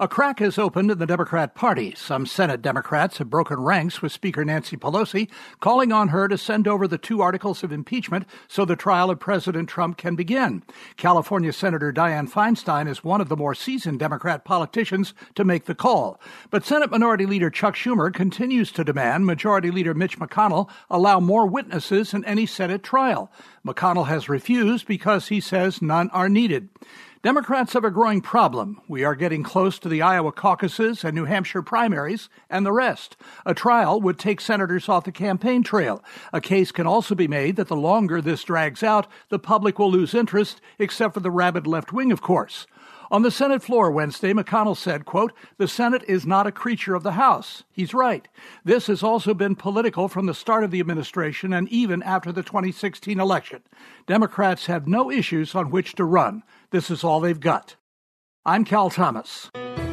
A crack has opened in the Democrat Party. Some Senate Democrats have broken ranks with Speaker Nancy Pelosi, calling on her to send over the two articles of impeachment so the trial of President Trump can begin. California Senator Dianne Feinstein is one of the more seasoned Democrat politicians to make the call. But Senate Minority Leader Chuck Schumer continues to demand Majority Leader Mitch McConnell allow more witnesses in any Senate trial. McConnell has refused because he says none are needed. Democrats have a growing problem. We are getting close to the Iowa caucuses and New Hampshire primaries and the rest. A trial would take senators off the campaign trail. A case can also be made that the longer this drags out, the public will lose interest, except for the rabid left wing, of course. On the Senate floor Wednesday, McConnell said, quote, The Senate is not a creature of the House. He's right. This has also been political from the start of the administration and even after the 2016 election. Democrats have no issues on which to run. This is all they've got. I'm Cal Thomas.